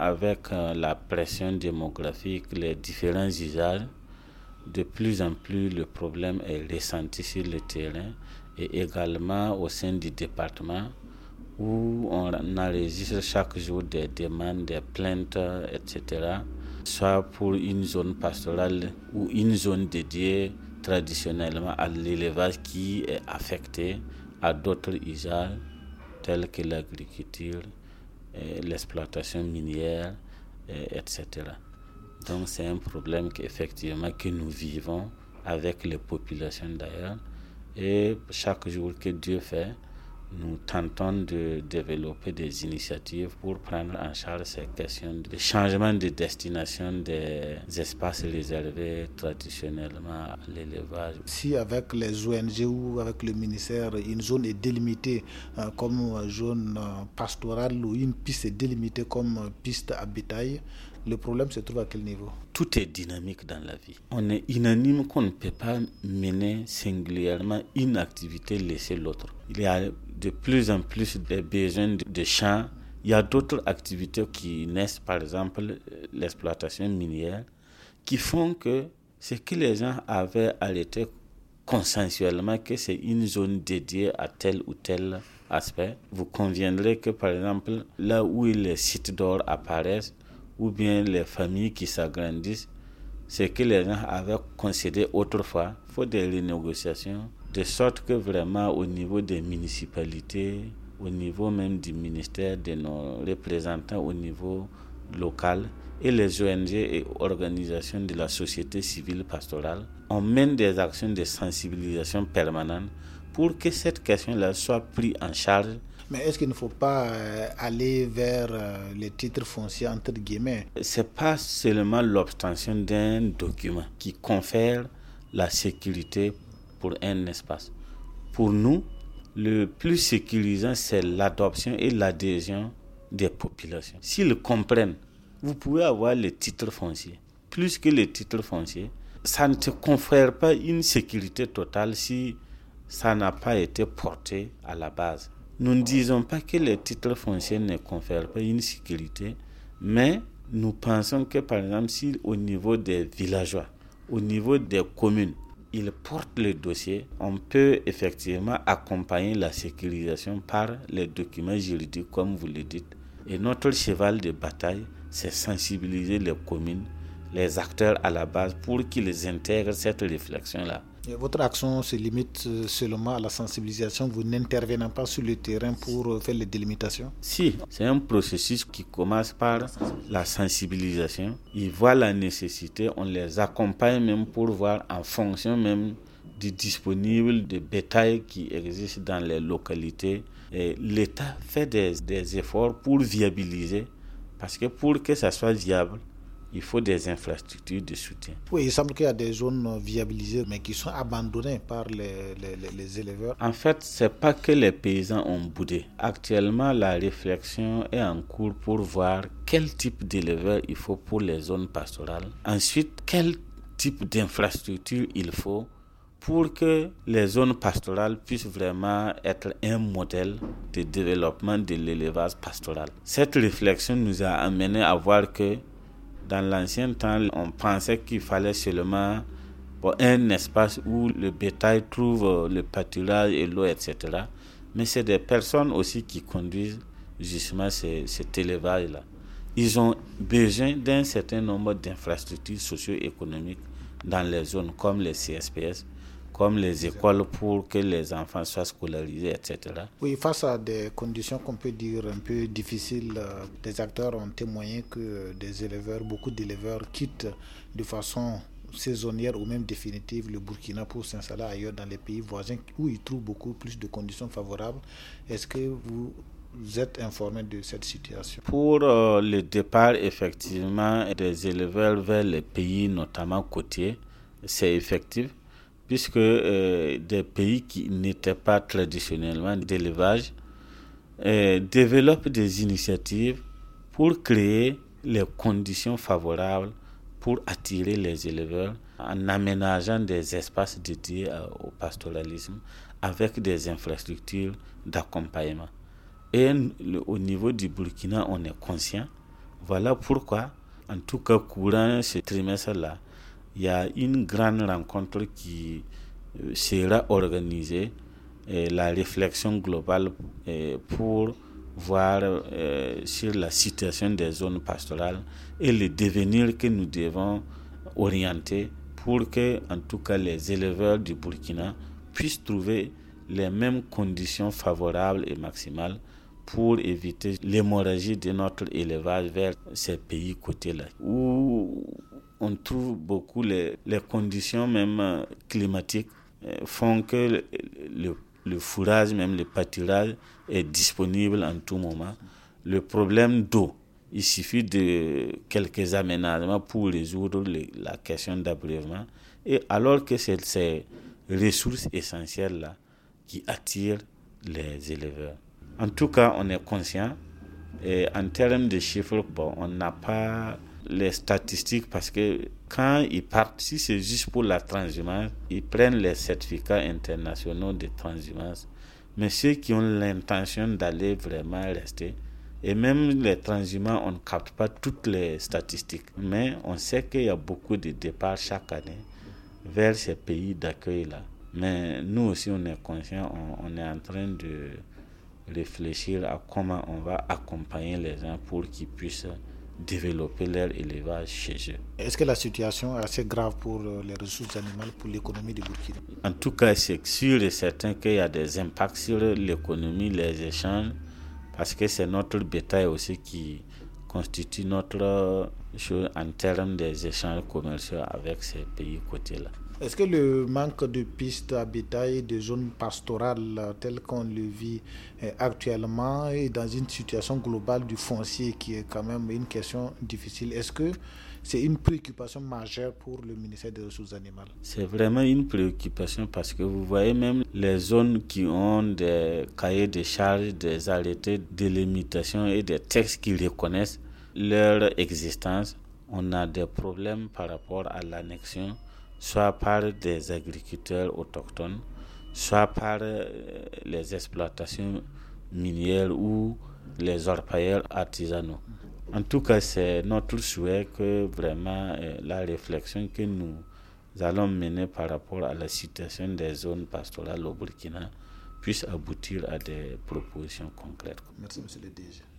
avec euh, la pression démographique, les différents usages, de plus en plus le problème est ressenti sur le terrain et également au sein du département où on enregistre chaque jour des demandes, des plaintes, etc. Soit pour une zone pastorale ou une zone dédiée traditionnellement à l'élevage qui est affectée à d'autres usages tels que l'agriculture, l'exploitation minière, etc. Donc c'est un problème qu'effectivement que nous vivons avec les populations d'ailleurs. Et chaque jour que Dieu fait, nous tentons de développer des initiatives pour prendre en charge ces questions de changement de destination des espaces réservés traditionnellement à l'élevage. Si avec les ONG ou avec le ministère, une zone est délimitée euh, comme zone euh, pastorale ou une piste est délimitée comme piste à bétail, le problème se trouve à quel niveau Tout est dynamique dans la vie. On est unanime qu'on ne peut pas mener singulièrement une activité laisser l'autre. Il y a de plus en plus des besoins de champs. Il y a d'autres activités qui naissent, par exemple l'exploitation minière, qui font que ce que les gens avaient arrêté consensuellement, que c'est une zone dédiée à tel ou tel aspect, vous conviendrez que, par exemple, là où les sites d'or apparaissent, ou bien les familles qui s'agrandissent, ce que les gens avaient concédé autrefois, il faut des renégociations, de sorte que vraiment au niveau des municipalités, au niveau même du ministère, de nos représentants au niveau local et les ONG et organisations de la société civile pastorale, on mène des actions de sensibilisation permanente pour que cette question-là soit prise en charge mais est-ce qu'il ne faut pas euh, aller vers euh, les titres fonciers entre guillemets? C'est pas seulement l'obtention d'un document qui confère la sécurité pour un espace. Pour nous, le plus sécurisant, c'est l'adoption et l'adhésion des populations. S'ils comprennent, vous pouvez avoir les titres fonciers. Plus que les titres fonciers, ça ne te confère pas une sécurité totale si ça n'a pas été porté à la base. Nous ne disons pas que les titres fonciers ne confèrent pas une sécurité, mais nous pensons que par exemple si au niveau des villageois, au niveau des communes, ils portent le dossier, on peut effectivement accompagner la sécurisation par les documents juridiques comme vous le dites. Et notre cheval de bataille, c'est sensibiliser les communes, les acteurs à la base pour qu'ils intègrent cette réflexion-là. Votre action se limite euh, seulement à la sensibilisation, vous n'intervenez pas sur le terrain pour euh, faire les délimitations? Si, c'est un processus qui commence par la sensibilisation. Ils voient la nécessité, on les accompagne même pour voir en fonction même du disponible de bétail qui existe dans les localités. L'État fait des, des efforts pour viabiliser, parce que pour que ça soit viable, il faut des infrastructures de soutien. Oui, il semble qu'il y a des zones viabilisées, mais qui sont abandonnées par les, les, les éleveurs. En fait, ce n'est pas que les paysans ont boudé. Actuellement, la réflexion est en cours pour voir quel type d'éleveur il faut pour les zones pastorales. Ensuite, quel type d'infrastructure il faut pour que les zones pastorales puissent vraiment être un modèle de développement de l'élevage pastoral. Cette réflexion nous a amené à voir que dans l'ancien temps, on pensait qu'il fallait seulement un espace où le bétail trouve euh, le pâturage et l'eau, etc. Mais c'est des personnes aussi qui conduisent justement cet élevage-là. Ils ont besoin d'un certain nombre d'infrastructures socio-économiques dans les zones comme les CSPS, comme les écoles pour que les enfants soient scolarisés, etc. Oui, face à des conditions qu'on peut dire un peu difficiles, euh, des acteurs ont témoigné que des éleveurs, beaucoup d'éleveurs quittent de façon saisonnière ou même définitive le Burkina pour s'installer ailleurs dans les pays voisins où ils trouvent beaucoup plus de conditions favorables. Est-ce que vous êtes informé de cette situation? Pour euh, le départ effectivement des éleveurs vers les pays notamment côtiers, c'est effectif puisque euh, des pays qui n'étaient pas traditionnellement d'élevage euh, développent des initiatives pour créer les conditions favorables pour attirer les éleveurs en aménageant des espaces dédiés au pastoralisme avec des infrastructures d'accompagnement. Et au niveau du Burkina, on est conscient Voilà pourquoi, en tout cas, courant ce trimestre-là, il y a une grande rencontre qui euh, sera organisée, et la réflexion globale pour voir euh, sur la situation des zones pastorales et le devenir que nous devons orienter pour que, en tout cas, les éleveurs du Burkina puissent trouver les mêmes conditions favorables et maximales pour éviter l'hémorragie de notre élevage vers ces pays côtés-là, on trouve beaucoup les, conditions même climatiques euh, font que le, le fourrage, même le pâturage est disponible en tout moment. Le problème d'eau, il suffit de quelques aménagements pour résoudre la question d'abreuvement. Et alors que c'est ces ressources essentielles-là qui attirent les éleveurs. En tout cas, on est conscient. Et en termes de chiffres, bon, on n'a pas les statistiques parce que quand ils partent, si c'est juste pour la transhumance, ils prennent les certificats internationaux de transhumance. Mais ceux qui ont l'intention d'aller vraiment rester, et même les transhumants, on ne capte pas toutes les statistiques. Mais on sait qu'il y a beaucoup de départs chaque année vers ces pays d'accueil-là. Mais nous aussi, on est conscient, on, est en train de réfléchir à comment on va accompagner les gens pour qu'ils puissent développer leur élevage chez eux. Est-ce que la situation est assez grave pour euh, les ressources animales, pour l'économie du Burkina? En tout cas, c'est sûr et certain qu'il y a des impacts sur l'économie, les échanges, parce que c'est notre bétail aussi qui constitue notre en termes des échanges commerciaux avec ces pays côtés-là. Est-ce que le manque de pistes à bétail, de zones pastorales telles qu'on le vit euh, actuellement et dans une situation globale du foncier qui est quand même une question difficile, est-ce que c'est une préoccupation majeure pour le ministère des Ressources animales? C'est vraiment une préoccupation parce que vous voyez même les zones qui ont des cahiers de charges, des arrêtés de limitation et des textes qui reconnaissent leur existence. On a des problèmes par rapport à l'annexion soit par des agriculteurs autochtones, soit par euh, les exploitations minières ou les orpailleurs artisanaux. En tout cas, c'est notre souhait que vraiment euh, la réflexion que nous allons mener par rapport à la situation des zones pastorales au Burkina puisse aboutir à des propositions concrètes. Merci, monsieur le DG.